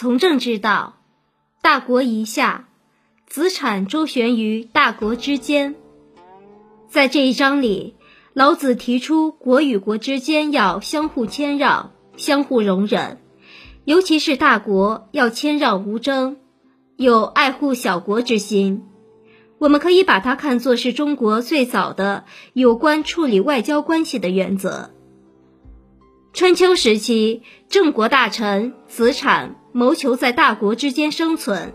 从政之道，大国以下，子产周旋于大国之间。在这一章里，老子提出国与国之间要相互谦让、相互容忍，尤其是大国要谦让无争，有爱护小国之心。我们可以把它看作是中国最早的有关处理外交关系的原则。春秋时期，郑国大臣子产谋求在大国之间生存，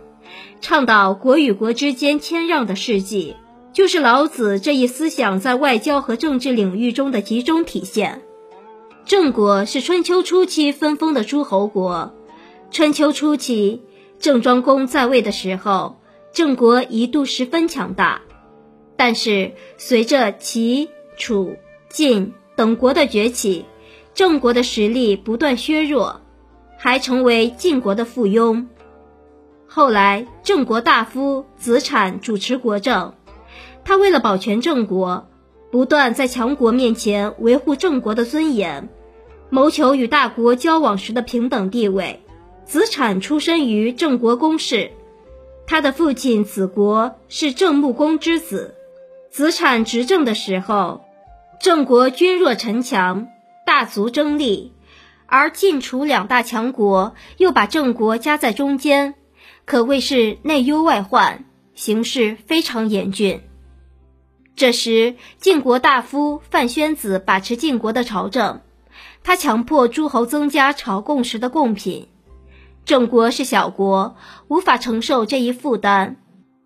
倡导国与国之间谦让的事迹，就是老子这一思想在外交和政治领域中的集中体现。郑国是春秋初期分封的诸侯国。春秋初期，郑庄公在位的时候，郑国一度十分强大，但是随着齐、楚、晋等国的崛起，郑国的实力不断削弱，还成为晋国的附庸。后来，郑国大夫子产主持国政，他为了保全郑国，不断在强国面前维护郑国的尊严，谋求与大国交往时的平等地位。子产出身于郑国公室，他的父亲子国是郑穆公之子。子产执政的时候，郑国君弱臣强。大族争利，而晋楚两大强国又把郑国夹在中间，可谓是内忧外患，形势非常严峻。这时，晋国大夫范宣子把持晋国的朝政，他强迫诸侯增加朝贡时的贡品。郑国是小国，无法承受这一负担，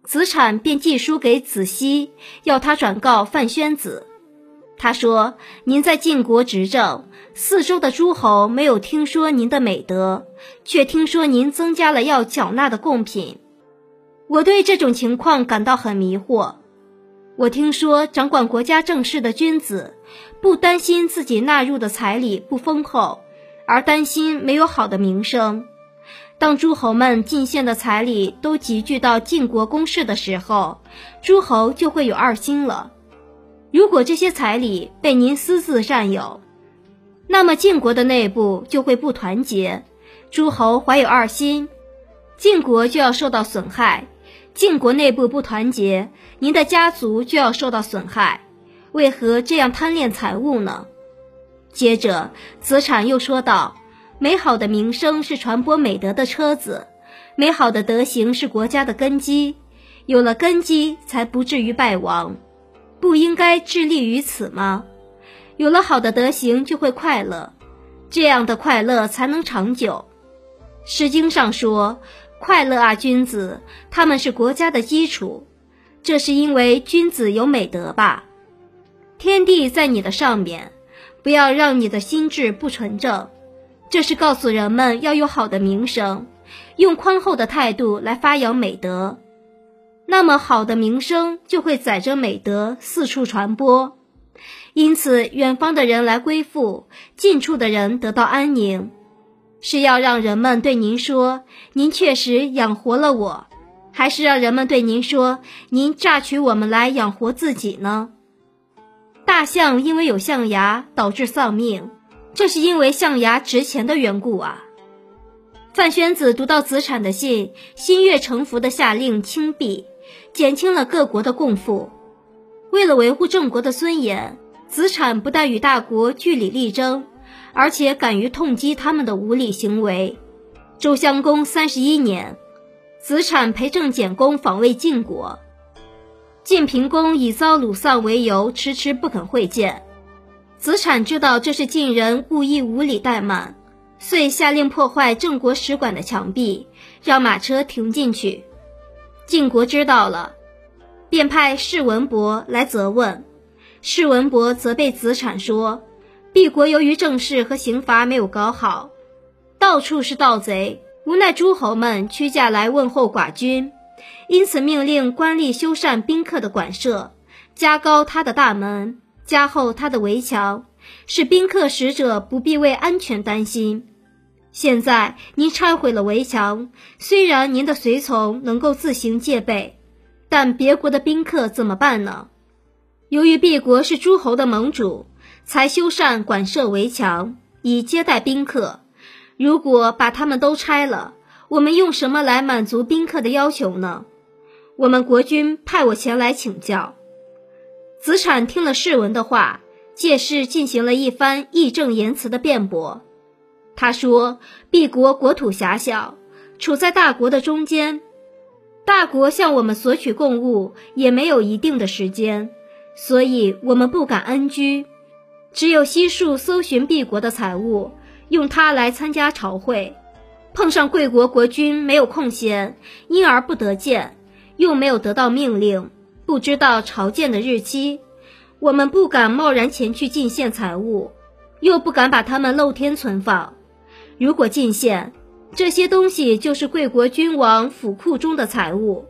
子产便寄书给子西，要他转告范宣子。他说：“您在晋国执政，四周的诸侯没有听说您的美德，却听说您增加了要缴纳的贡品。我对这种情况感到很迷惑。我听说掌管国家政事的君子，不担心自己纳入的彩礼不丰厚，而担心没有好的名声。当诸侯们进献的彩礼都集聚到晋国公室的时候，诸侯就会有二心了。”如果这些彩礼被您私自占有，那么晋国的内部就会不团结，诸侯怀有二心，晋国就要受到损害。晋国内部不团结，您的家族就要受到损害。为何这样贪恋财物呢？接着，子产又说道：“美好的名声是传播美德的车子，美好的德行是国家的根基，有了根基，才不至于败亡。”不应该致力于此吗？有了好的德行，就会快乐，这样的快乐才能长久。《诗经》上说：“快乐啊，君子，他们是国家的基础。”这是因为君子有美德吧？天地在你的上面，不要让你的心智不纯正。这是告诉人们要有好的名声，用宽厚的态度来发扬美德。那么好的名声就会载着美德四处传播，因此远方的人来归附，近处的人得到安宁，是要让人们对您说您确实养活了我，还是让人们对您说您榨取我们来养活自己呢？大象因为有象牙导致丧命，这是因为象牙值钱的缘故啊。范宣子读到子产的信，心悦诚服的下令轻币。减轻了各国的共负。为了维护郑国的尊严，子产不但与大国据理力争，而且敢于痛击他们的无理行为。周襄公三十一年，子产陪郑简公访问晋国，晋平公以遭鲁丧为由，迟迟不肯会见。子产知道这是晋人故意无理怠慢，遂下令破坏郑国使馆的墙壁，让马车停进去。晋国知道了，便派士文伯来责问。士文伯责备子产说：“敝国由于政事和刑罚没有搞好，到处是盗贼，无奈诸侯们屈驾来问候寡君，因此命令官吏修缮宾客的馆舍，加高他的大门，加厚他的围墙，使宾客使者不必为安全担心。”现在您拆毁了围墙，虽然您的随从能够自行戒备，但别国的宾客怎么办呢？由于敝国是诸侯的盟主，才修缮馆舍围墙以接待宾客。如果把他们都拆了，我们用什么来满足宾客的要求呢？我们国君派我前来请教。子产听了世文的话，借势进行了一番义正言辞的辩驳。他说：“敝国国土狭小，处在大国的中间，大国向我们索取贡物也没有一定的时间，所以我们不敢安居，只有悉数搜寻敝国的财物，用它来参加朝会。碰上贵国国君没有空闲，因而不得见。”又没有得到命令，不知道朝见的日期，我们不敢贸然前去进献财物，又不敢把它们露天存放。如果进献，这些东西就是贵国君王府库中的财物。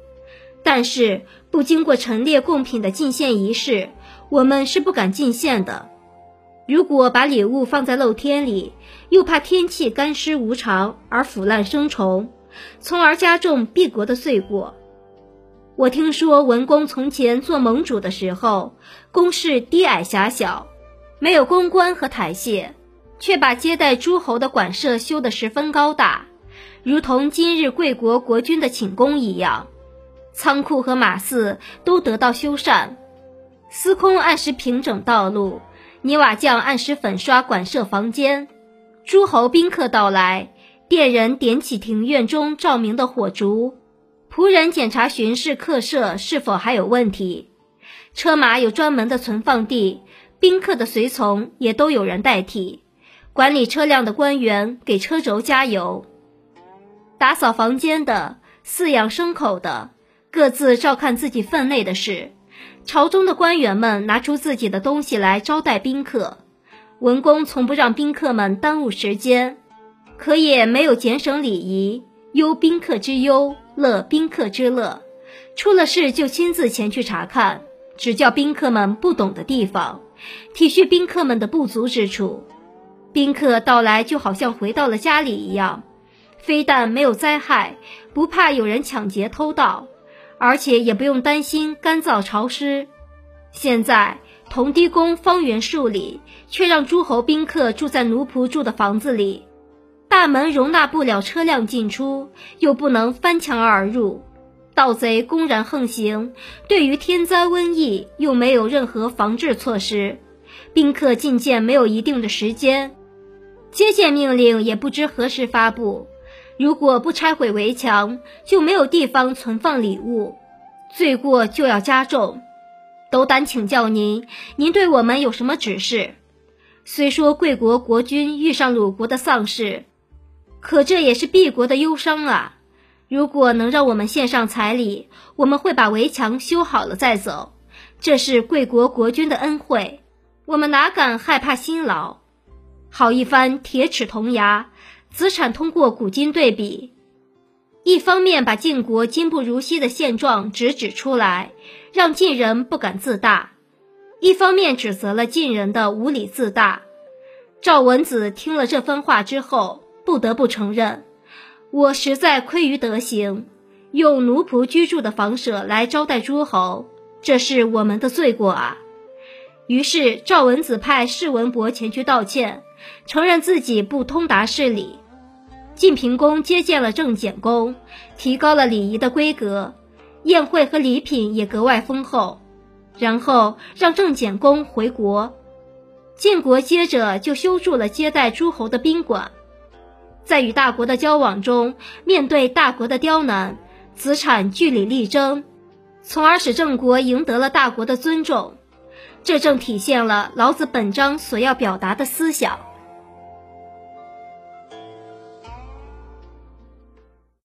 但是不经过陈列贡品的进献仪式，我们是不敢进献的。如果把礼物放在露天里，又怕天气干湿无常而腐烂生虫，从而加重敝国的罪过。我听说文公从前做盟主的时候，宫室低矮狭小，没有宫官和台榭，却把接待诸侯的馆舍修得十分高大，如同今日贵国国君的寝宫一样。仓库和马寺都得到修缮，司空按时平整道路，泥瓦匠按时粉刷馆舍房间。诸侯宾客到来，店人点起庭院中照明的火烛。仆人检查巡视客舍是否还有问题，车马有专门的存放地，宾客的随从也都有人代替，管理车辆的官员给车轴加油，打扫房间的、饲养牲口的，各自照看自己分内的事。朝中的官员们拿出自己的东西来招待宾客，文公从不让宾客们耽误时间，可也没有减省礼仪，忧宾客之忧。乐宾客之乐，出了事就亲自前去查看，指教宾客们不懂的地方，体恤宾客们的不足之处。宾客到来就好像回到了家里一样，非但没有灾害，不怕有人抢劫偷盗，而且也不用担心干燥潮湿。现在同堤宫方圆数里，却让诸侯宾客住在奴仆住的房子里。大门容纳不了车辆进出，又不能翻墙而入，盗贼公然横行。对于天灾瘟疫，又没有任何防治措施。宾客觐见没有一定的时间，接见命令也不知何时发布。如果不拆毁围墙，就没有地方存放礼物，罪过就要加重。斗胆请教您，您对我们有什么指示？虽说贵国国君遇上鲁国的丧事。可这也是敝国的忧伤啊！如果能让我们献上彩礼，我们会把围墙修好了再走。这是贵国国君的恩惠，我们哪敢害怕辛劳？好一番铁齿铜牙，子产通过古今对比，一方面把晋国今不如昔的现状直指出来，让晋人不敢自大；一方面指责了晋人的无理自大。赵文子听了这番话之后。不得不承认，我实在亏于德行，用奴仆居住的房舍来招待诸侯，这是我们的罪过啊！于是赵文子派士文伯前去道歉，承认自己不通达事理。晋平公接见了郑简公，提高了礼仪的规格，宴会和礼品也格外丰厚，然后让郑简公回国。晋国接着就修筑了接待诸侯的宾馆。在与大国的交往中，面对大国的刁难，子产据理力争，从而使郑国赢得了大国的尊重。这正体现了老子本章所要表达的思想。